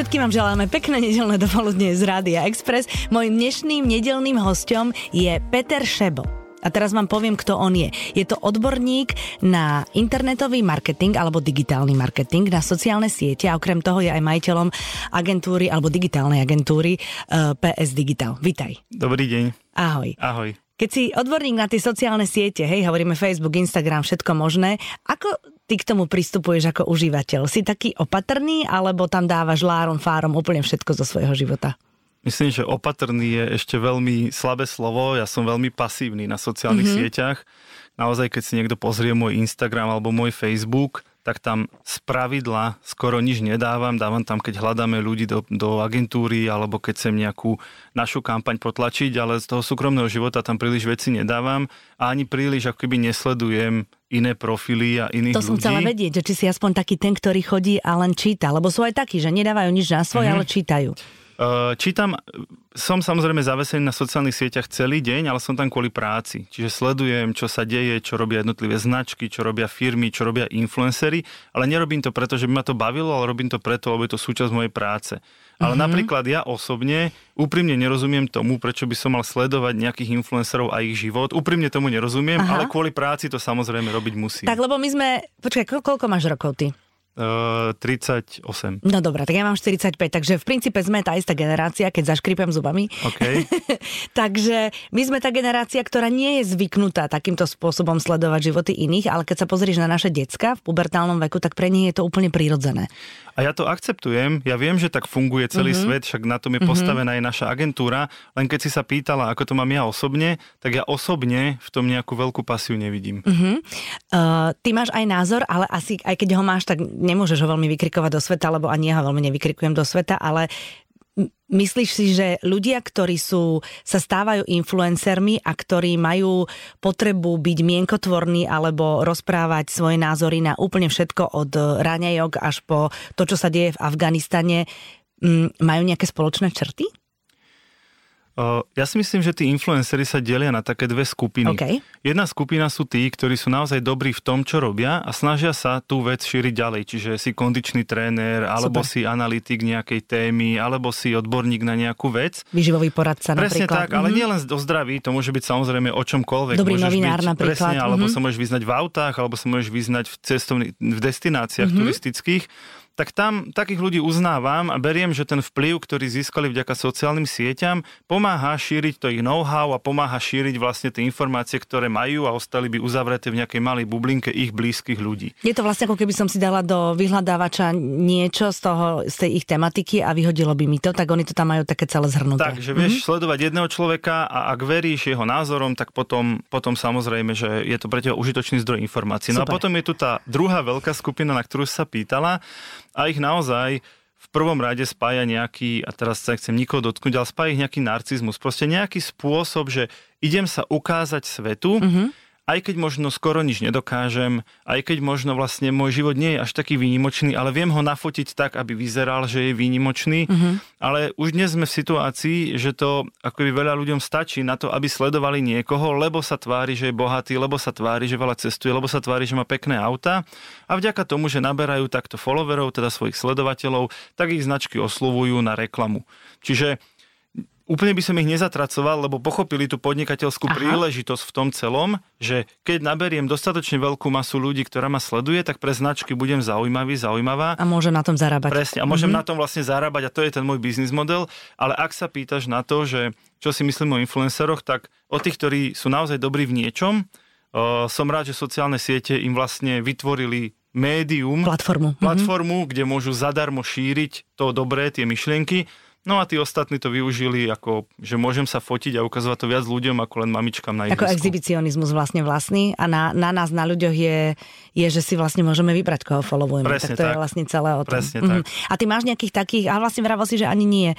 Všetkým vám želáme pekné nedelné dopoludne z Rádia Express. Mojím dnešným nedelným hostom je Peter Šebo. A teraz vám poviem, kto on je. Je to odborník na internetový marketing alebo digitálny marketing na sociálne siete a okrem toho je aj majiteľom agentúry alebo digitálnej agentúry eh, PS Digital. Vítaj. Dobrý deň. Ahoj. Ahoj. Keď si odborník na tie sociálne siete, hej, hovoríme Facebook, Instagram, všetko možné, ako ty k tomu pristupuješ ako užívateľ? Si taký opatrný, alebo tam dávaš lárom, fárom úplne všetko zo svojho života? Myslím, že opatrný je ešte veľmi slabé slovo. Ja som veľmi pasívny na sociálnych mm-hmm. sieťach. Naozaj, keď si niekto pozrie môj Instagram alebo môj Facebook, tak tam z pravidla skoro nič nedávam. Dávam tam, keď hľadáme ľudí do, do agentúry alebo keď chcem nejakú našu kampaň potlačiť, ale z toho súkromného života tam príliš veci nedávam a ani príliš ako keby nesledujem iné profily a iných To som ľudí. chcela vedieť, že či si aspoň taký ten, ktorý chodí a len číta, lebo sú aj takí, že nedávajú nič na svoj, mm-hmm. ale čítajú. Čítam, som samozrejme zavesený na sociálnych sieťach celý deň, ale som tam kvôli práci. Čiže sledujem, čo sa deje, čo robia jednotlivé značky, čo robia firmy, čo robia influencery, ale nerobím to preto, že by ma to bavilo, ale robím to preto, lebo je to súčasť mojej práce. Ale mm-hmm. napríklad ja osobne úprimne nerozumiem tomu, prečo by som mal sledovať nejakých influencerov a ich život. Úprimne tomu nerozumiem, Aha. ale kvôli práci to samozrejme robiť musím. Tak lebo my sme... Počkaj, koľko máš rokov ty? 38. No dobré, tak ja mám 45, takže v princípe sme tá istá generácia, keď zaškripem zubami. Okay. takže my sme tá generácia, ktorá nie je zvyknutá takýmto spôsobom sledovať životy iných, ale keď sa pozrieš na naše decka v pubertálnom veku, tak pre nich je to úplne prirodzené. A ja to akceptujem, ja viem, že tak funguje celý mm-hmm. svet, však na tom je mm-hmm. postavená aj naša agentúra, len keď si sa pýtala, ako to mám ja osobne, tak ja osobne v tom nejakú veľkú pasiu nevidím. Mm-hmm. Uh, ty máš aj názor, ale asi aj keď ho máš, tak nemôžeš ho veľmi vykrikovať do sveta, lebo ani ja ho veľmi nevykrikujem do sveta, ale Myslíš si, že ľudia, ktorí sú, sa stávajú influencermi a ktorí majú potrebu byť mienkotvorní alebo rozprávať svoje názory na úplne všetko od raňajok až po to, čo sa deje v Afganistane, majú nejaké spoločné črty? Ja si myslím, že tí influencery sa delia na také dve skupiny. Okay. Jedna skupina sú tí, ktorí sú naozaj dobrí v tom, čo robia a snažia sa tú vec šíriť ďalej. Čiže si kondičný tréner, alebo Super. si analytik nejakej témy, alebo si odborník na nejakú vec. Výživový poradca Presne napríklad. tak, ale mm-hmm. nie len o zdraví, to môže byť samozrejme o čomkoľvek. Dobrý Môžeš novinár byť, napríklad. Presne, alebo mm-hmm. sa môžeš vyznať v autách, alebo sa môžeš vyznať v, cestovných, v destináciách mm-hmm. turistických tak tam takých ľudí uznávam a beriem, že ten vplyv, ktorý získali vďaka sociálnym sieťam, pomáha šíriť to ich know-how a pomáha šíriť vlastne tie informácie, ktoré majú a ostali by uzavreté v nejakej malej bublinke ich blízkych ľudí. Je to vlastne ako keby som si dala do vyhľadávača niečo z, toho, z tej ich tematiky a vyhodilo by mi to, tak oni to tam majú také celé zhrnuté. Takže vieš mm-hmm. sledovať jedného človeka a ak veríš jeho názorom, tak potom, potom samozrejme, že je to pre teba užitočný zdroj informácií. No Super. a potom je tu tá druhá veľká skupina, na ktorú sa pýtala a ich naozaj v prvom rade spája nejaký, a teraz sa chcem nikoho dotknúť, ale spája ich nejaký narcizmus. Proste nejaký spôsob, že idem sa ukázať svetu, mm-hmm aj keď možno skoro nič nedokážem, aj keď možno vlastne môj život nie je až taký výnimočný, ale viem ho nafotiť tak, aby vyzeral, že je výnimočný. Mm-hmm. Ale už dnes sme v situácii, že to akoby veľa ľuďom stačí na to, aby sledovali niekoho, lebo sa tvári, že je bohatý, lebo sa tvári, že veľa cestuje, lebo sa tvári, že má pekné auta. A vďaka tomu, že naberajú takto followerov, teda svojich sledovateľov, tak ich značky oslovujú na reklamu. Čiže úplne by som ich nezatracoval, lebo pochopili tú podnikateľskú Aha. príležitosť v tom celom, že keď naberiem dostatočne veľkú masu ľudí, ktorá ma sleduje, tak pre značky budem zaujímavý, zaujímavá. A môžem na tom zarábať. Presne, a môžem mm-hmm. na tom vlastne zarábať a to je ten môj biznis model. Ale ak sa pýtaš na to, že čo si myslím o influenceroch, tak o tých, ktorí sú naozaj dobrí v niečom, uh, som rád, že sociálne siete im vlastne vytvorili médium, platformu, mhm. platformu mm-hmm. kde môžu zadarmo šíriť to dobré, tie myšlienky No a tí ostatní to využili ako, že môžem sa fotiť a ukazovať to viac ľuďom ako len mamičkám na ihrisku. Ako exhibicionizmus vlastne vlastný a na, na nás, na ľuďoch je, je, že si vlastne môžeme vybrať, koho followujeme. Presne tak to tak. je vlastne celé o tom. Presne mm-hmm. tak. A ty máš nejakých takých, a vlastne vravel si, že ani nie,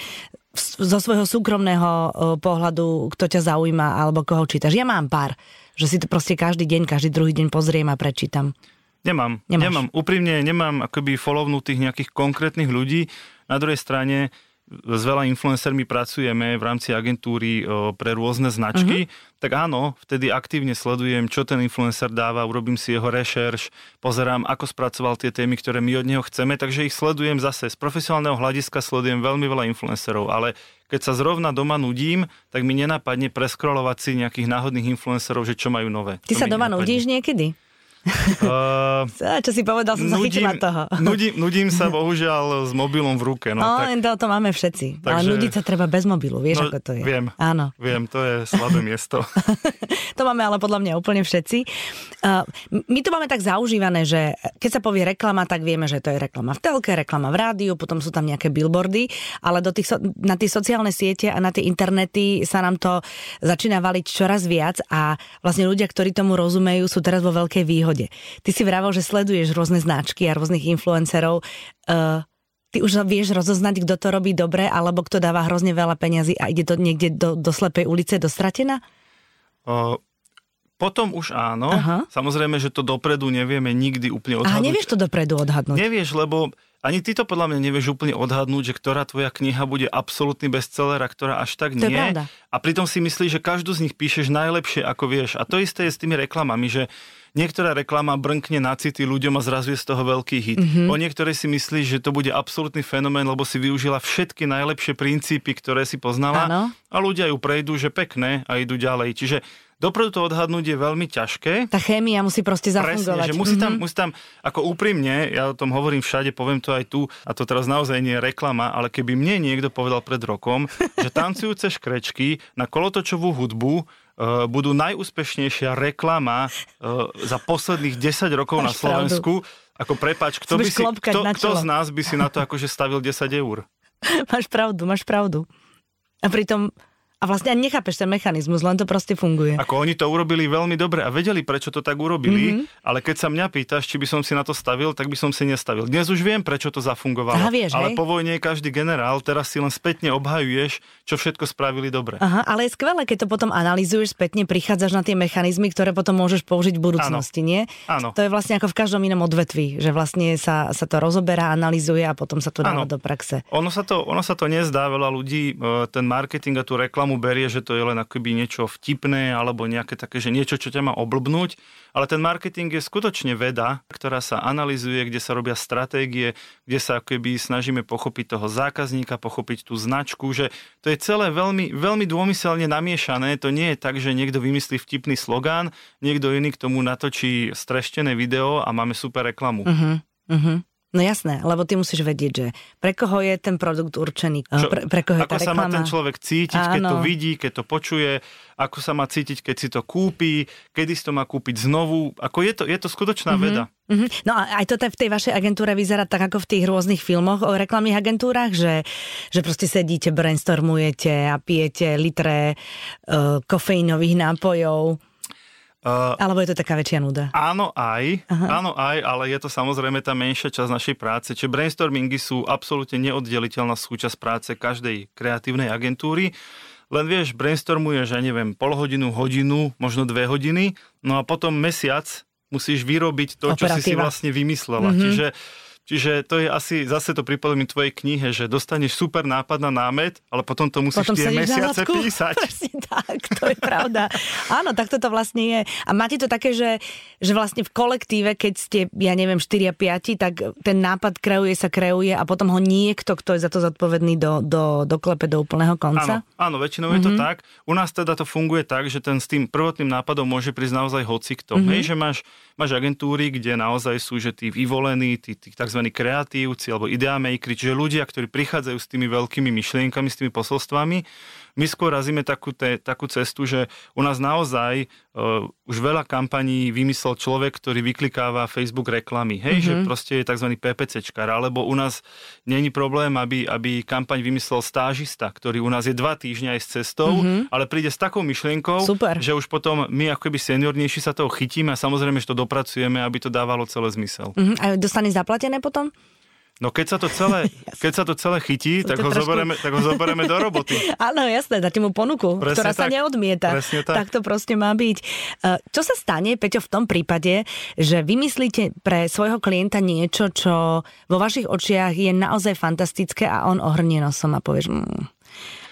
zo svojho súkromného pohľadu, kto ťa zaujíma alebo koho čítaš. Ja mám pár, že si to proste každý deň, každý druhý deň pozriem a prečítam. Nemám, Nemáš. nemám. Úprimne nemám akoby follownutých nejakých konkrétnych ľudí. Na druhej strane s veľa influencermi pracujeme v rámci agentúry pre rôzne značky, uh-huh. tak áno, vtedy aktívne sledujem, čo ten influencer dáva, urobím si jeho rešerš, pozerám, ako spracoval tie témy, ktoré my od neho chceme, takže ich sledujem zase. Z profesionálneho hľadiska sledujem veľmi veľa influencerov, ale keď sa zrovna doma nudím, tak mi nenapadne preskrolovať si nejakých náhodných influencerov, že čo majú nové. Ty to sa doma nudíš niekedy? Uh, čo si povedal, som nudím, sa toho. nudím, nudím sa bohužiaľ s mobilom v ruke. No, no tak, to, to máme všetci. Takže, ale nudiť sa treba bez mobilu, vieš, no, ako to je. Viem, Áno. viem, to je slabé miesto. to máme ale podľa mňa úplne všetci. Uh, my to máme tak zaužívané, že keď sa povie reklama, tak vieme, že to je reklama v telke, reklama v rádiu, potom sú tam nejaké billboardy, ale do tých, na tie sociálne siete a na tie internety sa nám to začína valiť čoraz viac a vlastne ľudia, ktorí tomu rozumejú, sú teraz vo veľkej výhode výhode. Ty si vravel, že sleduješ rôzne značky a rôznych influencerov. Uh, ty už vieš rozoznať, kto to robí dobre, alebo kto dáva hrozne veľa peňazí a ide to niekde do, do slepej ulice, do stratená? Uh, potom už áno. Aha. Samozrejme, že to dopredu nevieme nikdy úplne odhadnúť. A nevieš to dopredu odhadnúť? Nevieš, lebo ani ty to podľa mňa nevieš úplne odhadnúť, že ktorá tvoja kniha bude absolútny bestseller a ktorá až tak to nie. Je pravda. A pritom si myslíš, že každú z nich píšeš najlepšie, ako vieš. A to isté je s tými reklamami, že niektorá reklama brnkne na city ľuďom a zrazu je z toho veľký hit. Mm-hmm. O niektorej si myslíš, že to bude absolútny fenomén, lebo si využila všetky najlepšie princípy, ktoré si poznala ano. a ľudia ju prejdú, že pekné a idú ďalej. Čiže Dopredu to odhadnúť je veľmi ťažké. Tá chémia musí proste zafungovať. Presne, že musí tam, mm-hmm. musí tam, ako úprimne, ja o tom hovorím všade, poviem to aj tu, a to teraz naozaj nie je reklama, ale keby mne niekto povedal pred rokom, že tancujúce škrečky na kolotočovú hudbu budú najúspešnejšia reklama uh, za posledných 10 rokov Máš na Slovensku, pravdu. ako prepač, kto, by si, kto, kto z nás by si na to akože stavil 10 eur? Máš pravdu, máš pravdu. A pritom a vlastne ani nechápeš ten mechanizmus, len to proste funguje. Ako oni to urobili veľmi dobre a vedeli, prečo to tak urobili, mm-hmm. ale keď sa mňa pýtaš, či by som si na to stavil, tak by som si nestavil. Dnes už viem, prečo to zafungovalo. Aha, vieš, ale hej? po vojne každý generál, teraz si len spätne obhajuješ, čo všetko spravili dobre. Aha, ale je skvelé, keď to potom analizuješ spätne, prichádzaš na tie mechanizmy, ktoré potom môžeš použiť v budúcnosti, Áno. nie? Áno. To je vlastne ako v každom inom odvetví, že vlastne sa, sa to rozoberá, analizuje a potom sa to dáva do praxe. Ono sa to, ono sa to nezdá, veľa ľudí e, ten marketing a tú reklamu berie, že to je len akoby niečo vtipné alebo nejaké také, že niečo, čo ťa má oblbnúť, ale ten marketing je skutočne veda, ktorá sa analizuje, kde sa robia stratégie, kde sa akoby snažíme pochopiť toho zákazníka, pochopiť tú značku, že to je celé veľmi, veľmi dômyselne namiešané, to nie je tak, že niekto vymyslí vtipný slogán, niekto iný k tomu natočí streštené video a máme super reklamu. Uh-huh, uh-huh. No jasné, lebo ty musíš vedieť, že pre koho je ten produkt určený, Čo, pre, pre koho je Ako tá sa má ten človek cítiť, Áno. keď to vidí, keď to počuje, ako sa má cítiť, keď si to kúpi, kedy si to má kúpiť znovu. Ako je to, je to skutočná mm-hmm. veda. Mm-hmm. No a aj to v tej vašej agentúre vyzerá tak, ako v tých rôznych filmoch o reklamných agentúrach, že, že proste sedíte, brainstormujete a pijete litre uh, kofeínových nápojov Uh, Alebo je to taká väčšia nuda? Áno aj, Aha. áno aj, ale je to samozrejme tá menšia časť našej práce. Čiže brainstormingy sú absolútne neoddeliteľná súčasť práce každej kreatívnej agentúry. Len vieš, brainstormuješ, ja neviem, pol hodinu, hodinu, možno dve hodiny, no a potom mesiac musíš vyrobiť to, Operatíva. čo si si vlastne vymyslela. Mm-hmm. Čiže Čiže to je asi, zase to pripomínam tvojej knihe, že dostaneš super nápad na námet, ale potom to musíš potom tie mesiace písať. Presne tak, to je pravda. Áno, tak toto vlastne je. A máte to také, že, že vlastne v kolektíve, keď ste, ja neviem, 4 a 5, tak ten nápad kreuje sa kreuje a potom ho niekto, kto je za to zodpovedný, do, do, doklepe do úplného konca? Áno, áno väčšinou mm-hmm. je to mhm. tak. U nás teda to funguje tak, že ten s tým prvotným nápadom môže prísť naozaj hocikto. Mm-hmm. Hej, že máš, máš agentúry, kde naozaj sú, že tí vyvolení, tí, tí tzv tzv. kreatívci alebo ideamakeri, čiže ľudia, ktorí prichádzajú s tými veľkými myšlienkami, s tými posolstvami my skôr razíme takú, te, takú cestu, že u nás naozaj uh, už veľa kampaní vymyslel človek, ktorý vyklikáva Facebook reklamy. Hej, mm-hmm. že mhm. proste je tzv. PPCčkar, alebo u nás není problém, aby, aby kampaň vymyslel stážista, ktorý u nás je dva týždňa aj s cestou, mm-hmm. ale príde s takou myšlienkou, Super. že už potom my ako keby seniornejší sa toho chytíme a samozrejme, že to dopracujeme, aby to dávalo celé zmysel. Mm-hmm. A dostane zaplatené potom? No keď sa to celé, keď sa to celé chytí, tak ho, trošku... zoberieme, tak ho zoberieme do roboty. Áno, jasné, dáte mu ponuku, presne ktorá tak, sa neodmieta. Tak. tak to proste má byť. E, čo sa stane, Peťo, v tom prípade, že vymyslíte pre svojho klienta niečo, čo vo vašich očiach je naozaj fantastické a on ohrnie nosom a povieš... Mm.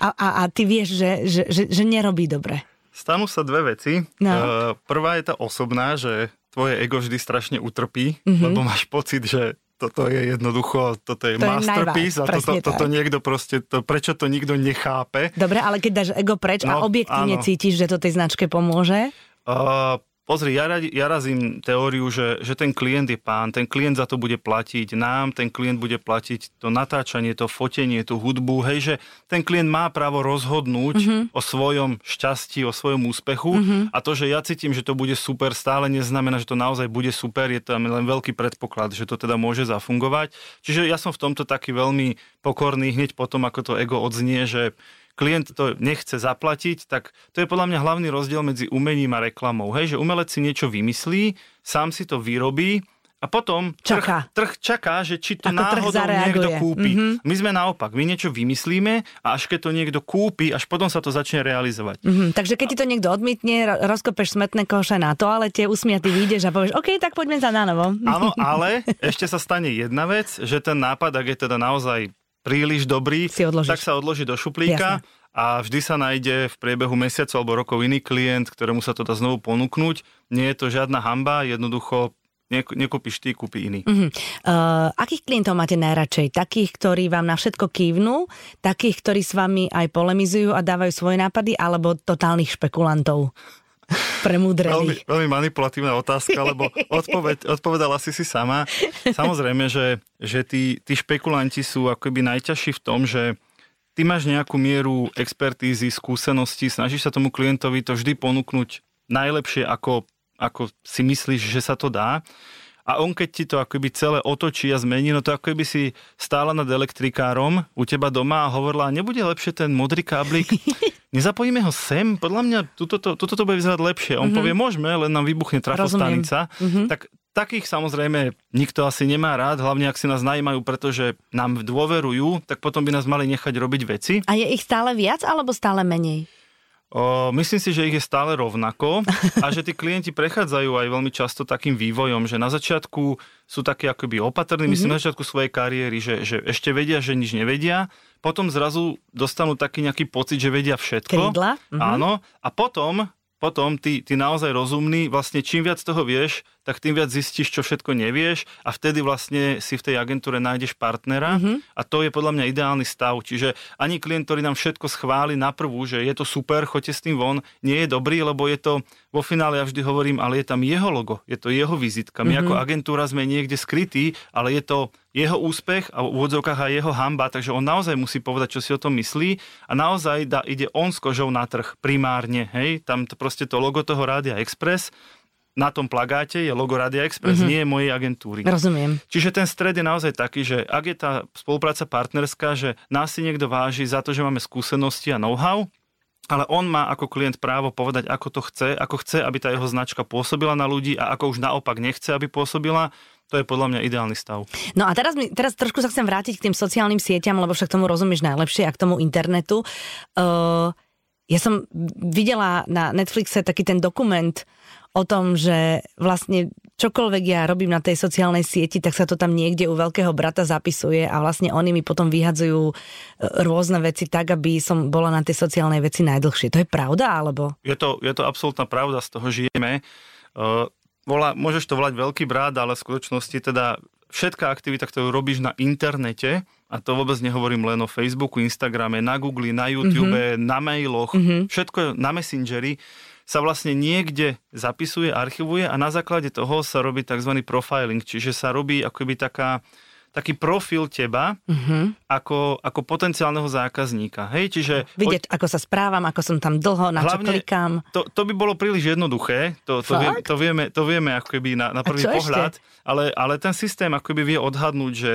A, a, a ty vieš, že, že, že, že nerobí dobre. Stanú sa dve veci. No. E, prvá je tá osobná, že tvoje ego vždy strašne utrpí, mm-hmm. lebo máš pocit, že toto je jednoducho, toto je to masterpiece je najvá, a toto, toto niekto proste, to, prečo to nikto nechápe. Dobre, ale keď dáš ego preč no, a objektívne áno. cítiš, že to tej značke pomôže? Uh, Pozri, ja, ja razím teóriu, že, že ten klient je pán, ten klient za to bude platiť nám, ten klient bude platiť to natáčanie, to fotenie, tú hudbu, hej, že ten klient má právo rozhodnúť mm-hmm. o svojom šťastí, o svojom úspechu mm-hmm. a to, že ja cítim, že to bude super, stále neznamená, že to naozaj bude super, je tam len veľký predpoklad, že to teda môže zafungovať. Čiže ja som v tomto taký veľmi pokorný hneď potom, ako to ego odznie, že klient to nechce zaplatiť, tak to je podľa mňa hlavný rozdiel medzi umením a reklamou. Hej, že umelec si niečo vymyslí, sám si to vyrobí, a potom čaká. Trh, trh čaká, že či to Ako náhodou niekto kúpi. Mm-hmm. My sme naopak, my niečo vymyslíme a až keď to niekto kúpi, až potom sa to začne realizovať. Mm-hmm. Takže keď ti to niekto odmietne, rozkopeš smetné koše na toalete, usmiatý vyjdeš a povieš, OK, tak poďme za na novo. Áno, ale ešte sa stane jedna vec, že ten nápad, ak je teda naozaj príliš dobrý, tak sa odloží do šuplíka. Jasne a vždy sa nájde v priebehu mesiacov alebo rokov iný klient, ktorému sa to dá znovu ponúknuť. Nie je to žiadna hamba, jednoducho nekúpiš ty, kúpi iný. Uh-huh. Uh, akých klientov máte najradšej? Takých, ktorí vám na všetko kývnú? Takých, ktorí s vami aj polemizujú a dávajú svoje nápady? Alebo totálnych špekulantov? Premúdrených. Veľmi, veľmi manipulatívna otázka, lebo odpoveď, odpovedala si si sama. Samozrejme, že, že tí, tí špekulanti sú akoby najťažší v tom, že ty máš nejakú mieru expertízy, skúsenosti, snažíš sa tomu klientovi to vždy ponúknuť najlepšie, ako, ako si myslíš, že sa to dá. A on keď ti to akoby celé otočí a zmení, no to ako by si stála nad elektrikárom u teba doma a hovorila, nebude lepšie ten modrý káblik? Nezapojíme ho sem? Podľa mňa toto to, bude vyzerať lepšie. On mm-hmm. povie, môžeme, len nám vybuchne trafostanica. Mm-hmm. Tak Takých samozrejme nikto asi nemá rád, hlavne ak si nás najímajú, pretože nám dôverujú, tak potom by nás mali nechať robiť veci. A je ich stále viac alebo stále menej? O, myslím si, že ich je stále rovnako a že tí klienti prechádzajú aj veľmi často takým vývojom, že na začiatku sú takí akoby opatrní, mm-hmm. myslím na začiatku svojej kariéry, že, že ešte vedia, že nič nevedia, potom zrazu dostanú taký nejaký pocit, že vedia všetko. Mm-hmm. Áno, a potom potom ty, ty naozaj rozumný, vlastne čím viac toho vieš, tak tým viac zistíš, čo všetko nevieš a vtedy vlastne si v tej agentúre nájdeš partnera mm-hmm. a to je podľa mňa ideálny stav. Čiže ani klient, ktorý nám všetko schváli na prvú, že je to super, choďte s tým von, nie je dobrý, lebo je to vo finále, ja vždy hovorím, ale je tam jeho logo, je to jeho vizitka. My mm-hmm. ako agentúra sme niekde skrytí, ale je to jeho úspech a v úvodzovkách aj jeho hamba, takže on naozaj musí povedať, čo si o tom myslí a naozaj da, ide on s kožou na trh primárne, hej, tam to proste to logo toho Rádia Express na tom plagáte je logo Radia Express, mm-hmm. nie je mojej agentúry. Rozumiem. Čiže ten stred je naozaj taký, že ak je tá spolupráca partnerská, že nás si niekto váži za to, že máme skúsenosti a know-how, ale on má ako klient právo povedať, ako to chce, ako chce, aby tá jeho značka pôsobila na ľudí a ako už naopak nechce, aby pôsobila. To je podľa mňa ideálny stav. No a teraz, mi, teraz trošku sa chcem vrátiť k tým sociálnym sieťam, lebo však tomu rozumieš najlepšie a k tomu internetu. Uh, ja som videla na Netflixe taký ten dokument o tom, že vlastne čokoľvek ja robím na tej sociálnej sieti, tak sa to tam niekde u veľkého brata zapisuje a vlastne oni mi potom vyhadzujú e, rôzne veci tak, aby som bola na tej sociálnej veci najdlhšie. To je pravda, alebo? Je to, je to absolútna pravda, z toho žijeme. Uh, volá, môžeš to volať veľký brat, ale v skutočnosti teda všetká aktivita, ktorú robíš na internete, a to vôbec nehovorím len o Facebooku, Instagrame, na Google, na YouTube, mm-hmm. na mailoch, mm-hmm. všetko na Messengeri, sa vlastne niekde zapisuje, archivuje a na základe toho sa robí tzv. profiling, čiže sa robí akoby taká, taký profil teba uh-huh. ako, ako potenciálneho zákazníka. Hej, čiže... Vidieť, od... ako sa správam, ako som tam dlho, na Hlavne, čo klikám. To, to by bolo príliš jednoduché, to, to, vie, to, vieme, to vieme akoby na, na prvý pohľad, ale, ale ten systém akoby vie odhadnúť, že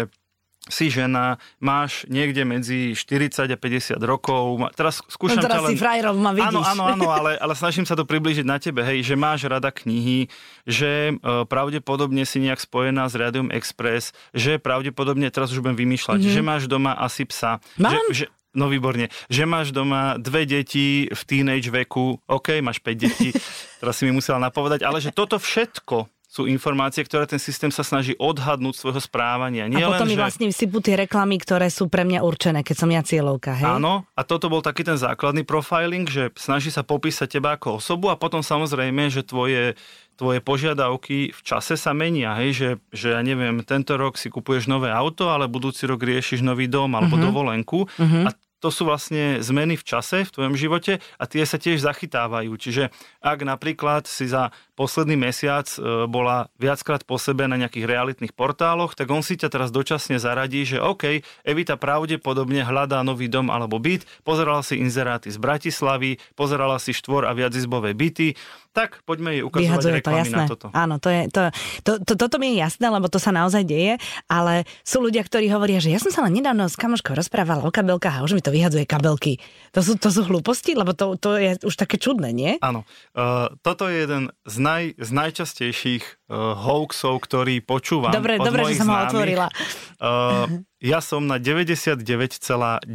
si žena, máš niekde medzi 40 a 50 rokov, teraz skúšam no, teraz ťa len... si frajerov ma vidíš. Áno, áno, áno, ale, ale snažím sa to približiť na tebe, hej, že máš rada knihy, že e, pravdepodobne si nejak spojená s Radium Express, že pravdepodobne, teraz už budem vymýšľať, mm-hmm. že máš doma asi psa. Mám? Že, že, No výborne. Že máš doma dve deti v teenage veku, OK, máš 5 detí, teraz si mi musela napovedať, ale že toto všetko sú informácie, ktoré ten systém sa snaží odhadnúť svojho správania. Nie a potom len, mi vlastne sypú tie reklamy, ktoré sú pre mňa určené, keď som ja cieľovka, hej? Áno, a toto bol taký ten základný profiling, že snaží sa popísať teba ako osobu a potom samozrejme, že tvoje tvoje požiadavky v čase sa menia, hej, že, že ja neviem, tento rok si kupuješ nové auto, ale budúci rok riešiš nový dom alebo uh-huh. dovolenku uh-huh. a to sú vlastne zmeny v čase v tvojom živote a tie sa tiež zachytávajú. Čiže ak napríklad si za posledný mesiac e, bola viackrát po sebe na nejakých realitných portáloch, tak on si ťa teraz dočasne zaradí, že OK, Evita pravdepodobne hľadá nový dom alebo byt, pozerala si inzeráty z Bratislavy, pozerala si štvor a viacizbové byty, tak poďme jej ukazovať Vyhadzuje reklamy to, jasné. na toto. Áno, to je, to, to, to, toto mi je jasné, lebo to sa naozaj deje, ale sú ľudia, ktorí hovoria, že ja som sa len nedávno s kamoškou rozprávala o kabelkách a už mi to vyhadzuje kabelky. To sú, to sú hlúposti, lebo to, to je už také čudné, nie? Áno. Uh, toto je jeden z, naj, z najčastejších uh, hoaxov, ktorý počúvam Dobre, od dobre že som ho otvorila. Uh, ja som na 99,9%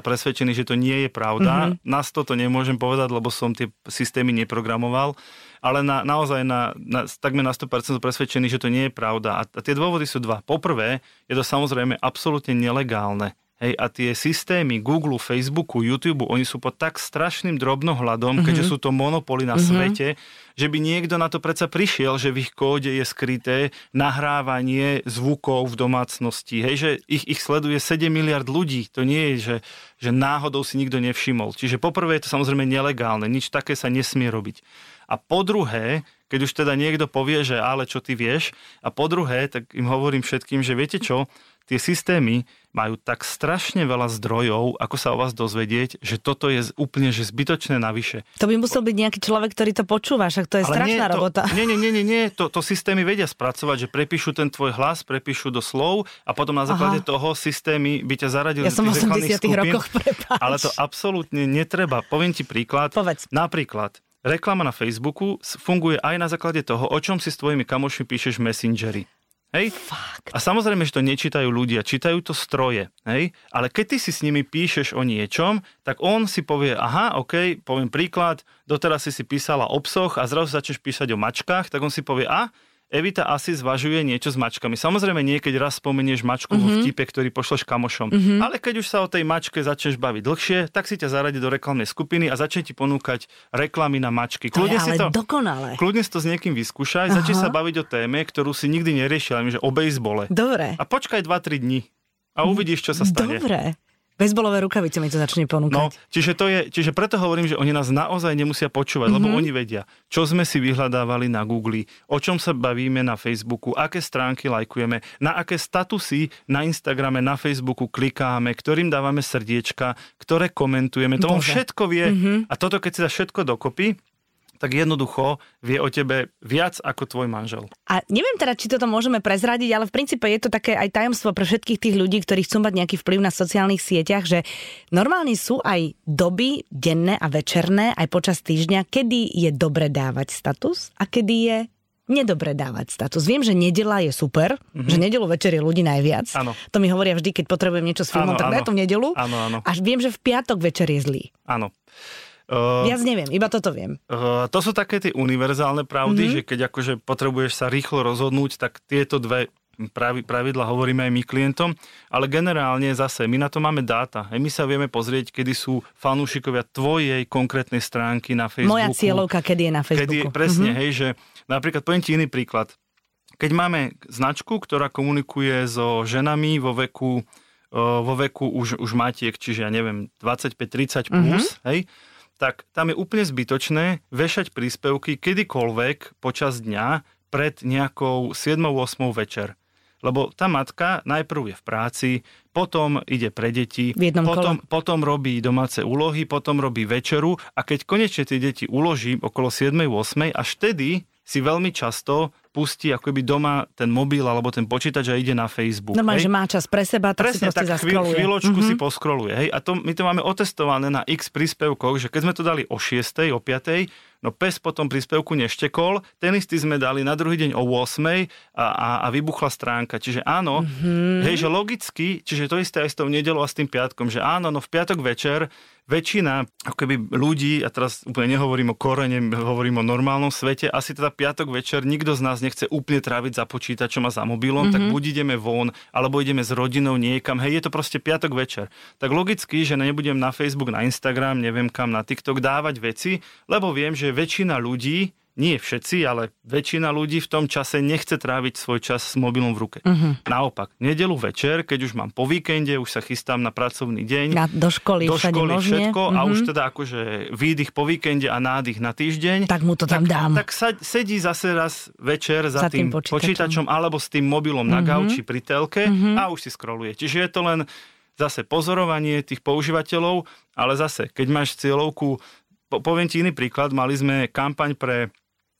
presvedčený, že to nie je pravda. Mm-hmm. Na to nemôžem povedať, lebo som tie systémy neprogramoval, ale na, naozaj na, na, takmer na 100% presvedčený, že to nie je pravda. A, a tie dôvody sú dva. Poprvé, je to samozrejme absolútne nelegálne. Hej, a tie systémy Google, Facebooku, YouTube, oni sú pod tak strašným drobnohľadom, mm-hmm. keďže sú to monopoly na mm-hmm. svete, že by niekto na to predsa prišiel, že v ich kóde je skryté nahrávanie zvukov v domácnosti. Hej, že ich, ich sleduje 7 miliard ľudí. To nie je, že, že náhodou si nikto nevšimol. Čiže poprvé je to samozrejme nelegálne. Nič také sa nesmie robiť. A po druhé, keď už teda niekto povie, že ale čo ty vieš, a po druhé, tak im hovorím všetkým, že viete čo, tie systémy majú tak strašne veľa zdrojov, ako sa o vás dozvedieť, že toto je úplne že zbytočné navyše. To by musel byť nejaký človek, ktorý to počúva, však to je Ale strašná nie, to, robota. Nie, nie, nie, nie, nie. To, to systémy vedia spracovať, že prepíšu ten tvoj hlas, prepíšu do slov a potom na základe Aha. toho systémy by ťa zaradili ja do tých som v 80 rokoch, prepáč. Ale to absolútne netreba. Poviem ti príklad. Povedz. Napríklad, reklama na Facebooku funguje aj na základe toho, o čom si s tvojimi kamošmi píšeš v Messengeri. Hej? Fakt. A samozrejme, že to nečítajú ľudia, čítajú to stroje. Hej? Ale keď ty si s nimi píšeš o niečom, tak on si povie, aha, OK, poviem príklad, doteraz si si písala o psoch a zrazu začneš písať o mačkách, tak on si povie, a Evita asi zvažuje niečo s mačkami. Samozrejme, niekedy raz spomenieš mačku mm-hmm. mhm. vtipe, ktorý pošleš kamošom. Mm-hmm. Ale keď už sa o tej mačke začneš baviť dlhšie, tak si ťa zaradi do reklamnej skupiny a začne ti ponúkať reklamy na mačky. To kľudne je ale si to, dokonale. Kľudne si to s niekým vyskúšaj, začne sa baviť o téme, ktorú si nikdy neriešil, že o bejsbole. Dobre. A počkaj 2-3 dní a uvidíš, čo sa stane. Dobre. Bezbolové rukavice mi to začne ponúkať. No, čiže, to je, čiže preto hovorím, že oni nás naozaj nemusia počúvať, mm-hmm. lebo mhm. oni vedia, čo sme si vyhľadávali na Google, o čom sa bavíme na Facebooku, aké stránky lajkujeme, na aké statusy na Instagrame, na Facebooku klikáme, ktorým dávame srdiečka, ktoré komentujeme. To on všetko vie. Mm-hmm. A toto, keď si dá všetko dokopy, tak jednoducho vie o tebe viac ako tvoj manžel. A neviem teda, či toto môžeme prezradiť, ale v princípe je to také aj tajomstvo pre všetkých tých ľudí, ktorí chcú mať nejaký vplyv na sociálnych sieťach, že normálne sú aj doby denné a večerné, aj počas týždňa, kedy je dobre dávať status a kedy je nedobre dávať status. Viem, že nedela je super, mm-hmm. že nedelu večer je ľudí najviac. Ano. To mi hovoria vždy, keď potrebujem niečo s filmom, ano, tak daj to v nedelu. Ano, ano. Až viem, že v piatok večer je zlý. Áno. Uh, Viac neviem, iba toto viem. Uh, to sú také tie univerzálne pravdy, mm-hmm. že keď akože potrebuješ sa rýchlo rozhodnúť, tak tieto dve pravidla hovoríme aj my klientom, ale generálne zase my na to máme dáta. Aj my sa vieme pozrieť, kedy sú fanúšikovia tvojej konkrétnej stránky na Facebooku. Moja cieľovka, kedy je na Facebooku. Kedy je, presne, mm-hmm. hej, že napríklad poviem ti iný príklad. Keď máme značku, ktorá komunikuje so ženami vo veku, vo veku už, už matiek, čiže ja neviem, 25-30 plus, mm-hmm. hej, tak tam je úplne zbytočné vešať príspevky kedykoľvek počas dňa pred nejakou 7-8 večer. Lebo tá matka najprv je v práci, potom ide pre deti, potom, potom robí domáce úlohy, potom robí večeru a keď konečne tie deti uloží okolo 7-8, až vtedy si veľmi často pustí akoby doma ten mobil alebo ten počítač a ide na Facebook. Normálne, že má čas pre seba, tak Presne, si tak chvíľ, chvíľočku mm-hmm. si poskroluje. Hej? A to, my to máme otestované na x príspevkoch, že keď sme to dali o 6, o 5, No pes potom príspevku neštekol, ten istý sme dali na druhý deň o 8 a, a, a vybuchla stránka. Čiže áno, mm-hmm. hej, že logicky, čiže to isté aj s tou nedelou a s tým piatkom, že áno, no v piatok večer väčšina ako keby ľudí, a teraz úplne nehovorím o korene, hovorím o normálnom svete, asi teda piatok večer nikto z nás nechce úplne tráviť za počítačom a za mobilom, mm-hmm. tak buď ideme von, alebo ideme s rodinou niekam, hej, je to proste piatok večer. Tak logicky, že nebudem na Facebook, na Instagram, neviem kam, na TikTok dávať veci, lebo viem, že väčšina ľudí nie všetci, ale väčšina ľudí v tom čase nechce tráviť svoj čas s mobilom v ruke. Uh-huh. Naopak, nedelu večer, keď už mám po víkende, už sa chystám na pracovný deň, na, do školy, do školy všetko uh-huh. a mhm. už teda akože výdych po víkende a nádych na týždeň. Tak mu to tam tak, dám. Tak sa, sedí zase raz večer za, za tým, tým počítačom. počítačom alebo s tým mobilom uh-huh. na gauči pri telke uh-huh. a už si scrolluje. Čiže je to len zase pozorovanie tých používateľov, ale zase, keď máš cieľovku, po, poviem ti iný príklad, mali sme kampaň pre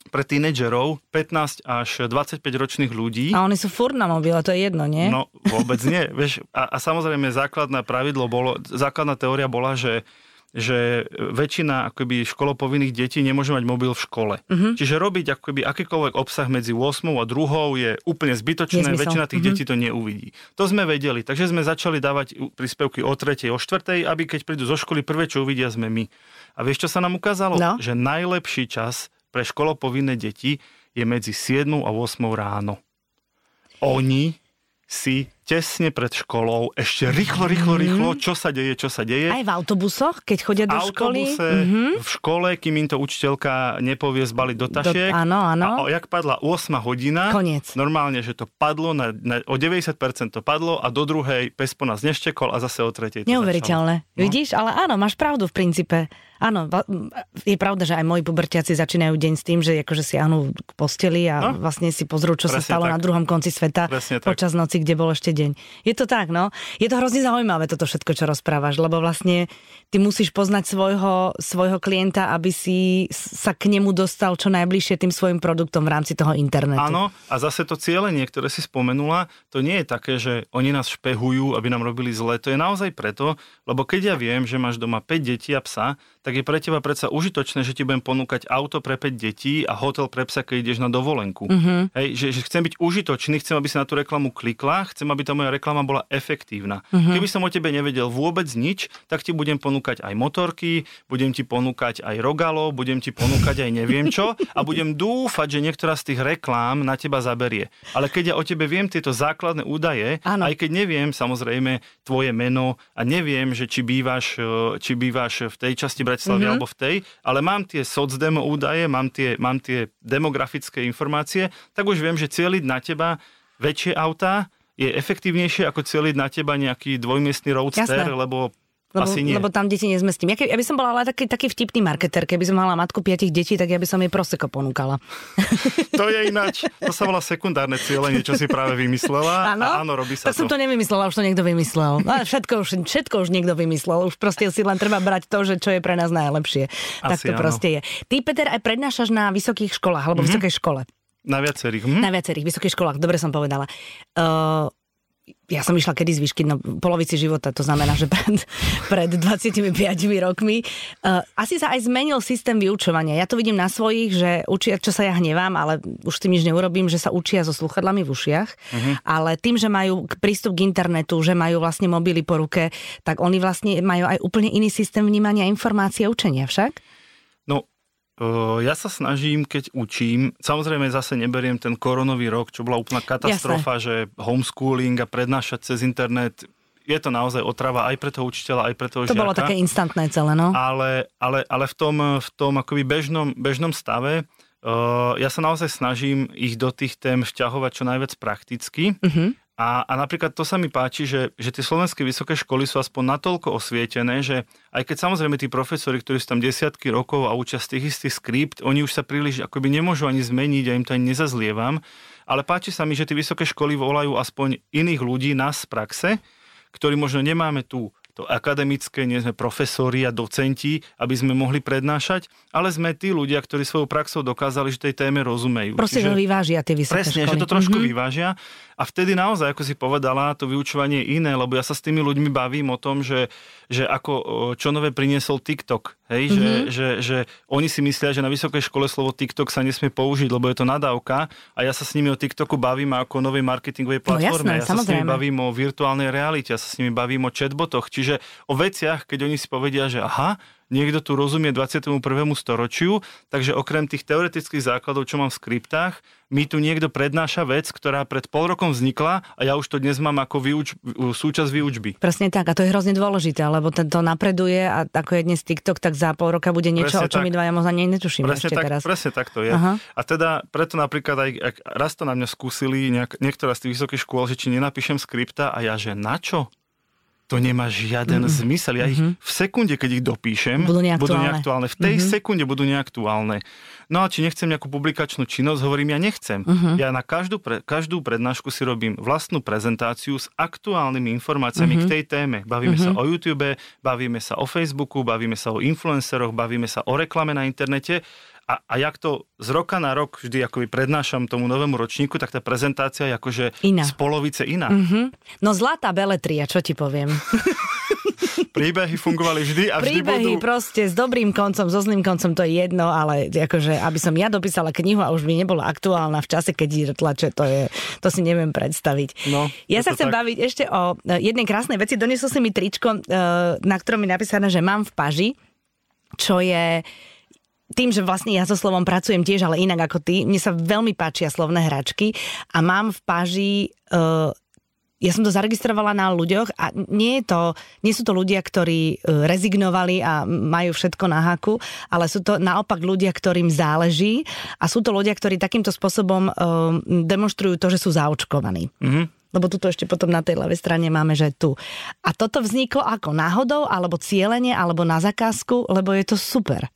pre tínedžerov 15 až 25 ročných ľudí. A oni sú furt na mobile, to je jedno, nie? No vôbec nie. Vieš, a, a samozrejme základná pravidlo bolo, základná teória bola, že že väčšina akoby školopovinných detí nemôže mať mobil v škole. Uh-huh. Čiže robiť akoby akýkoľvek obsah medzi 8 a 2 je úplne zbytočné, Nezmysel. väčšina tých uh-huh. detí to neuvidí. To sme vedeli, takže sme začali dávať príspevky o 3. o 4. aby keď prídu zo školy, prvé čo uvidia sme my. A vieš, čo sa nám ukázalo? No. Že najlepší čas pre školopovinné deti je medzi 7 a 8 ráno. Oni si tesne pred školou, ešte rýchlo, rýchlo, mhm. rýchlo, čo sa deje, čo sa deje. Aj v autobusoch, keď chodia do Autobuse, školy? Mm-hmm. v škole, kým im to učiteľka nepovie zbaliť do tašiek. Do, áno, áno. A jak padla 8 hodina, Koniec. normálne, že to padlo, na, na, o 90% to padlo a do druhej pes po nás neštekol a zase o tretej to Neuveriteľné. No? Vidíš, ale áno, máš pravdu v princípe. Áno, je pravda, že aj moji pubertiaci začínajú deň s tým, že akože si áno k posteli a no? vlastne si pozrú, čo sa stalo tak. na druhom konci sveta Presne počas tak. noci, kde bol ešte deň. Je to tak, no. Je to hrozne zaujímavé toto všetko, čo rozprávaš, lebo vlastne ty musíš poznať svojho, svojho klienta, aby si sa k nemu dostal čo najbližšie tým svojim produktom v rámci toho internetu. Áno, a zase to cieľenie, ktoré si spomenula, to nie je také, že oni nás špehujú, aby nám robili zle. To je naozaj preto, lebo keď ja viem, že máš doma 5 detí a psa, tak je pre teba predsa užitočné, že ti budem ponúkať auto pre 5 detí a hotel pre psa, keď ideš na dovolenku. Uh-huh. Hej, že, že chcem byť užitočný, chcem, aby si na tú reklamu klikla, chcem, aby tá moja reklama bola efektívna. Uh-huh. Keby som o tebe nevedel vôbec nič, tak ti budem ponúkať aj motorky, budem ti ponúkať aj rogalo, budem ti ponúkať aj neviem čo a budem dúfať, že niektorá z tých reklám na teba zaberie. Ale keď ja o tebe viem tieto základné údaje, ano. aj keď neviem samozrejme tvoje meno a neviem, že či bývaš, či bývaš v tej časti Bratislavy mm-hmm. alebo v tej, ale mám tie socdemo údaje, mám tie, mám tie demografické informácie, tak už viem, že cieliť na teba väčšie autá je efektívnejšie ako cieliť na teba nejaký dvojmiestný roadster, Jasné. lebo lebo, Asi nie. lebo tam deti nezmestím. Ja, keby, ja by som bola ale taký, taký vtipný marketer, keby som mala matku piatich detí, tak ja by som jej proseko ponúkala. To je ináč, to sa volá sekundárne cieľenie, čo si práve vymyslela. Áno, áno robí sa tak to. som to nevymyslela, už to niekto vymyslel. No, všetko, už, všetko už niekto vymyslel. Už proste si len treba brať to, že čo je pre nás najlepšie. Asi tak to áno. proste je. Ty, Peter, aj prednášaš na vysokých školách, alebo mm-hmm. vysokej škole. Na viacerých. Hm? Na viacerých vysokých školách, dobre som povedala. Uh, ja som išla kedy z výšky, no polovici života, to znamená, že pred, pred 25 rokmi. Uh, asi sa aj zmenil systém vyučovania. Ja to vidím na svojich, že učia, čo sa ja hnevám, ale už tým nič neurobím, že sa učia so sluchadlami v ušiach, uh-huh. ale tým, že majú prístup k internetu, že majú vlastne mobily po ruke, tak oni vlastne majú aj úplne iný systém vnímania informácie a učenia však? Ja sa snažím, keď učím, samozrejme zase neberiem ten koronový rok, čo bola úplná katastrofa, Jasne. že homeschooling a prednášať cez internet, je to naozaj otrava aj pre toho učiteľa, aj pre toho to žiaka. To bolo také instantné celé, no. Ale, ale, ale v tom, v tom akoby bežnom, bežnom stave uh, ja sa naozaj snažím ich do tých tém vťahovať čo najviac prakticky. Uh-huh. A, a napríklad to sa mi páči, že, že tie slovenské vysoké školy sú aspoň natoľko osvietené, že aj keď samozrejme tí profesori, ktorí sú tam desiatky rokov a učia z tých istých skript, oni už sa príliš akoby nemôžu ani zmeniť a im to ani nezazlievam, ale páči sa mi, že tie vysoké školy volajú aspoň iných ľudí, nás z praxe, ktorí možno nemáme tú to akademické, nie sme profesori a docenti, aby sme mohli prednášať, ale sme tí ľudia, ktorí svojou praxou dokázali, že tej téme rozumejú. Proste, že vyvážia tie vysoké Presne, školy. že to trošku Mhm. vyvážia. A vtedy naozaj, ako si povedala, to vyučovanie je iné, lebo ja sa s tými ľuďmi bavím o tom, že, že ako čo nové priniesol TikTok. Hej, že, Mhm. že, že oni si myslia, že na vysokej škole slovo TikTok sa nesmie použiť, lebo je to nadávka a ja sa s nimi o TikToku bavím ako o novej marketingovej No platforme. jasné, ja sa s nimi samozrejme. bavím o virtuálnej realite, ja sa s nimi bavím o chatbotoch, čiže o veciach, keď oni si povedia, že aha, niekto tu rozumie 21. storočiu, takže okrem tých teoretických základov, čo mám v skriptách, mi tu niekto prednáša vec, ktorá pred pol rokom vznikla a ja už to dnes mám ako výuč, súčasť výučby. Presne tak, a to je hrozne dôležité, lebo tento napreduje a ako je dnes TikTok, tak za pol roka bude niečo, Presne o čom tak. my dvaja možno netušíme Presne ešte tak, teraz. presne tak to je. Aha. A teda preto napríklad aj, ak raz to na mňa skúsili nejak, niektorá z tých vysokých škôl, že či nenapíšem skripta a ja, že na čo? To nemá žiaden mm-hmm. zmysel. Ja ich v sekunde, keď ich dopíšem, Budú budú neaktuálne. neaktuálne. V tej mm-hmm. sekunde budú neaktuálne. No a či nechcem nejakú publikačnú činnosť, hovorím, ja nechcem. Mm-hmm. Ja na každú, pre, každú prednášku si robím vlastnú prezentáciu s aktuálnymi informáciami mm-hmm. k tej téme. Bavíme mm-hmm. sa o YouTube, bavíme sa o Facebooku, bavíme sa o influenceroch, bavíme sa o reklame na internete. A, a jak to z roka na rok vždy akoby prednášam tomu novému ročníku, tak tá prezentácia je akože Iná. z polovice iná. Mhm. No zlatá beletria, čo ti poviem. Príbehy fungovali vždy a vždy Príbehy budú... proste s dobrým koncom, so zlým koncom, to je jedno, ale akože, aby som ja dopísala knihu a už by nebola aktuálna v čase, keď ji tlače, to, je, to si neviem predstaviť. No, ja sa chcem tak. baviť ešte o e, jednej krásnej veci. Doniesol si mi tričko, e, na ktorom je napísané, že mám v paži, čo je tým, že vlastne ja so slovom pracujem tiež, ale inak ako ty, mne sa veľmi páčia slovné hračky a mám v paži uh, ja som to zaregistrovala na ľuďoch a nie, je to, nie sú to ľudia, ktorí e, rezignovali a majú všetko na haku, ale sú to naopak ľudia, ktorým záleží a sú to ľudia, ktorí takýmto spôsobom um, demonstrujú to, že sú zaočkovaní. Mhm. Lebo tuto ešte potom na tej ľavej strane máme, že tu. A toto vzniklo ako náhodou, alebo cieľenie, alebo na zakázku, lebo je to super.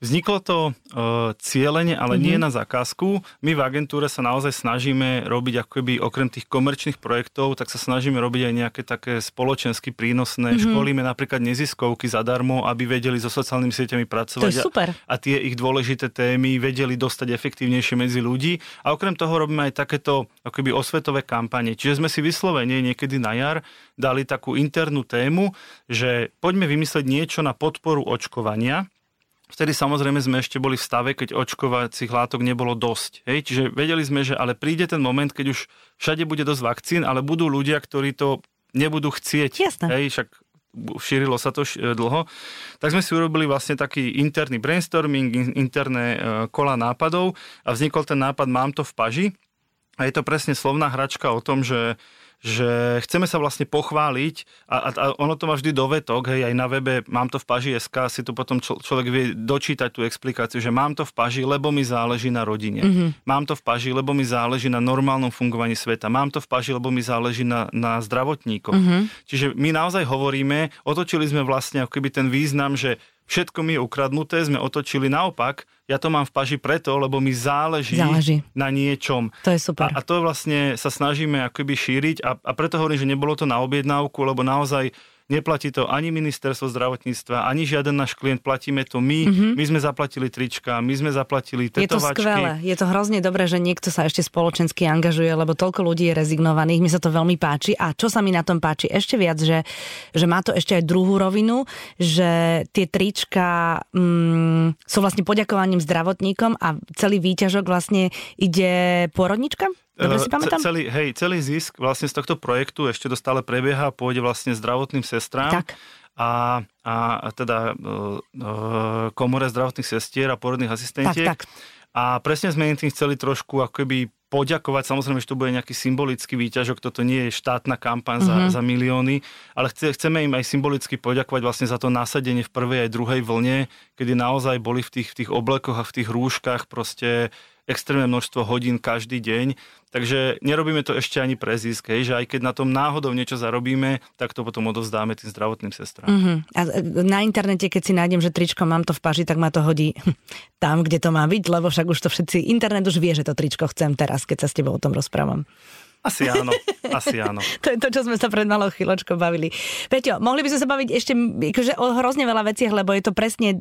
Vzniklo to uh, cieľene, ale mm-hmm. nie na zakázku. My v agentúre sa naozaj snažíme robiť akoby okrem tých komerčných projektov, tak sa snažíme robiť aj nejaké také spoločensky prínosné. Mm-hmm. Školíme napríklad neziskovky zadarmo, aby vedeli so sociálnymi sieťami pracovať. To je super. A, a tie ich dôležité témy vedeli dostať efektívnejšie medzi ľudí. A okrem toho robíme aj takéto akoby osvetové kampane. Čiže sme si vyslovene niekedy na jar dali takú internú tému, že poďme vymyslieť niečo na podporu očkovania. Vtedy samozrejme sme ešte boli v stave, keď očkovacích látok nebolo dosť. Hej? Čiže vedeli sme, že ale príde ten moment, keď už všade bude dosť vakcín, ale budú ľudia, ktorí to nebudú chcieť. Jasné. Hej? Však šírilo sa to š- dlho. Tak sme si urobili vlastne taký interný brainstorming, in- interné e, kola nápadov a vznikol ten nápad Mám to v paži. A je to presne slovná hračka o tom, že že chceme sa vlastne pochváliť a, a, a ono to má vždy dovetok, hej, aj na webe mám to v paži SK, si tu potom čo, človek vie dočítať tú explikáciu, že mám to v paži, lebo mi záleží na rodine. Mm-hmm. Mám to v paži, lebo mi záleží na normálnom fungovaní sveta. Mám to v paži, lebo mi záleží na, na zdravotníkoch. Mm-hmm. Čiže my naozaj hovoríme, otočili sme vlastne ako keby ten význam, že všetko mi je ukradnuté, sme otočili naopak, ja to mám v paži preto, lebo mi záleží, Záleží. na niečom. To je super. A, a to vlastne sa snažíme akoby šíriť a, a preto hovorím, že nebolo to na objednávku, lebo naozaj neplatí to ani ministerstvo zdravotníctva, ani žiaden náš klient, platíme to my. Mm-hmm. My sme zaplatili trička, my sme zaplatili Je to tetovačky. skvelé. Je to hrozne dobré, že niekto sa ešte spoločensky angažuje, lebo toľko ľudí je rezignovaných. Mi sa to veľmi páči. A čo sa mi na tom páči ešte viac, že, že má to ešte aj druhú rovinu, že tie trička mm, sú vlastne poďakovaním zdravotníkom a celý výťažok vlastne ide pôrodnička? Dobre si Eh, pamätám? Ce- celý, hej, celý zisk vlastne z tohto projektu ešte to stále prebieha, pôjde vlastne zdravotným sestrám. Tak. A, a, teda e, komore zdravotných sestier a porodných asistentiek. Tak, tak. A presne sme im tým chceli trošku akoby poďakovať, samozrejme, že to bude nejaký symbolický výťažok, toto nie je štátna kampaň za, za milióny, ale chce, chceme im aj symbolicky poďakovať vlastne za to nasadenie v prvej aj druhej vlne, kedy naozaj boli v tých, v tých oblekoch a v tých rúškach proste extrémne množstvo hodín každý deň. Takže nerobíme to ešte ani pre zisk, hej, že aj keď na tom náhodou niečo zarobíme, tak to potom odovzdáme tým zdravotným sestrám. Uh-huh. A e, na internete, keď si nájdem, že tričko mám to v paži, tak ma to hodí tam, kde to má byť, lebo však už to všetci, internet už vie, že to tričko chcem teraz, keď sa s tebou o tom rozprávam. Asi áno, asi áno. to je to, čo sme sa pred malou chvíľočkou bavili. Peťo, mohli by sme sa baviť ešte akože o hrozne veľa veciach, lebo je to presne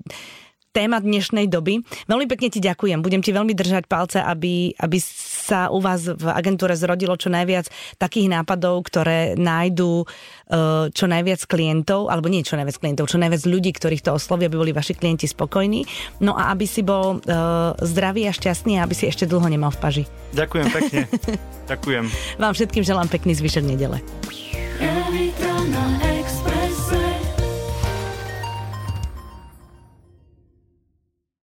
téma dnešnej doby. Veľmi pekne ti ďakujem. Budem ti veľmi držať palce, aby, aby sa u vás v agentúre zrodilo čo najviac takých nápadov, ktoré nájdú uh, čo najviac klientov, alebo nie čo najviac klientov, čo najviac ľudí, ktorých to oslovia, aby boli vaši klienti spokojní. No a aby si bol uh, zdravý a šťastný a aby si ešte dlho nemal v paži. Ďakujem pekne. Ďakujem. Vám všetkým želám pekný zvyšok nedele.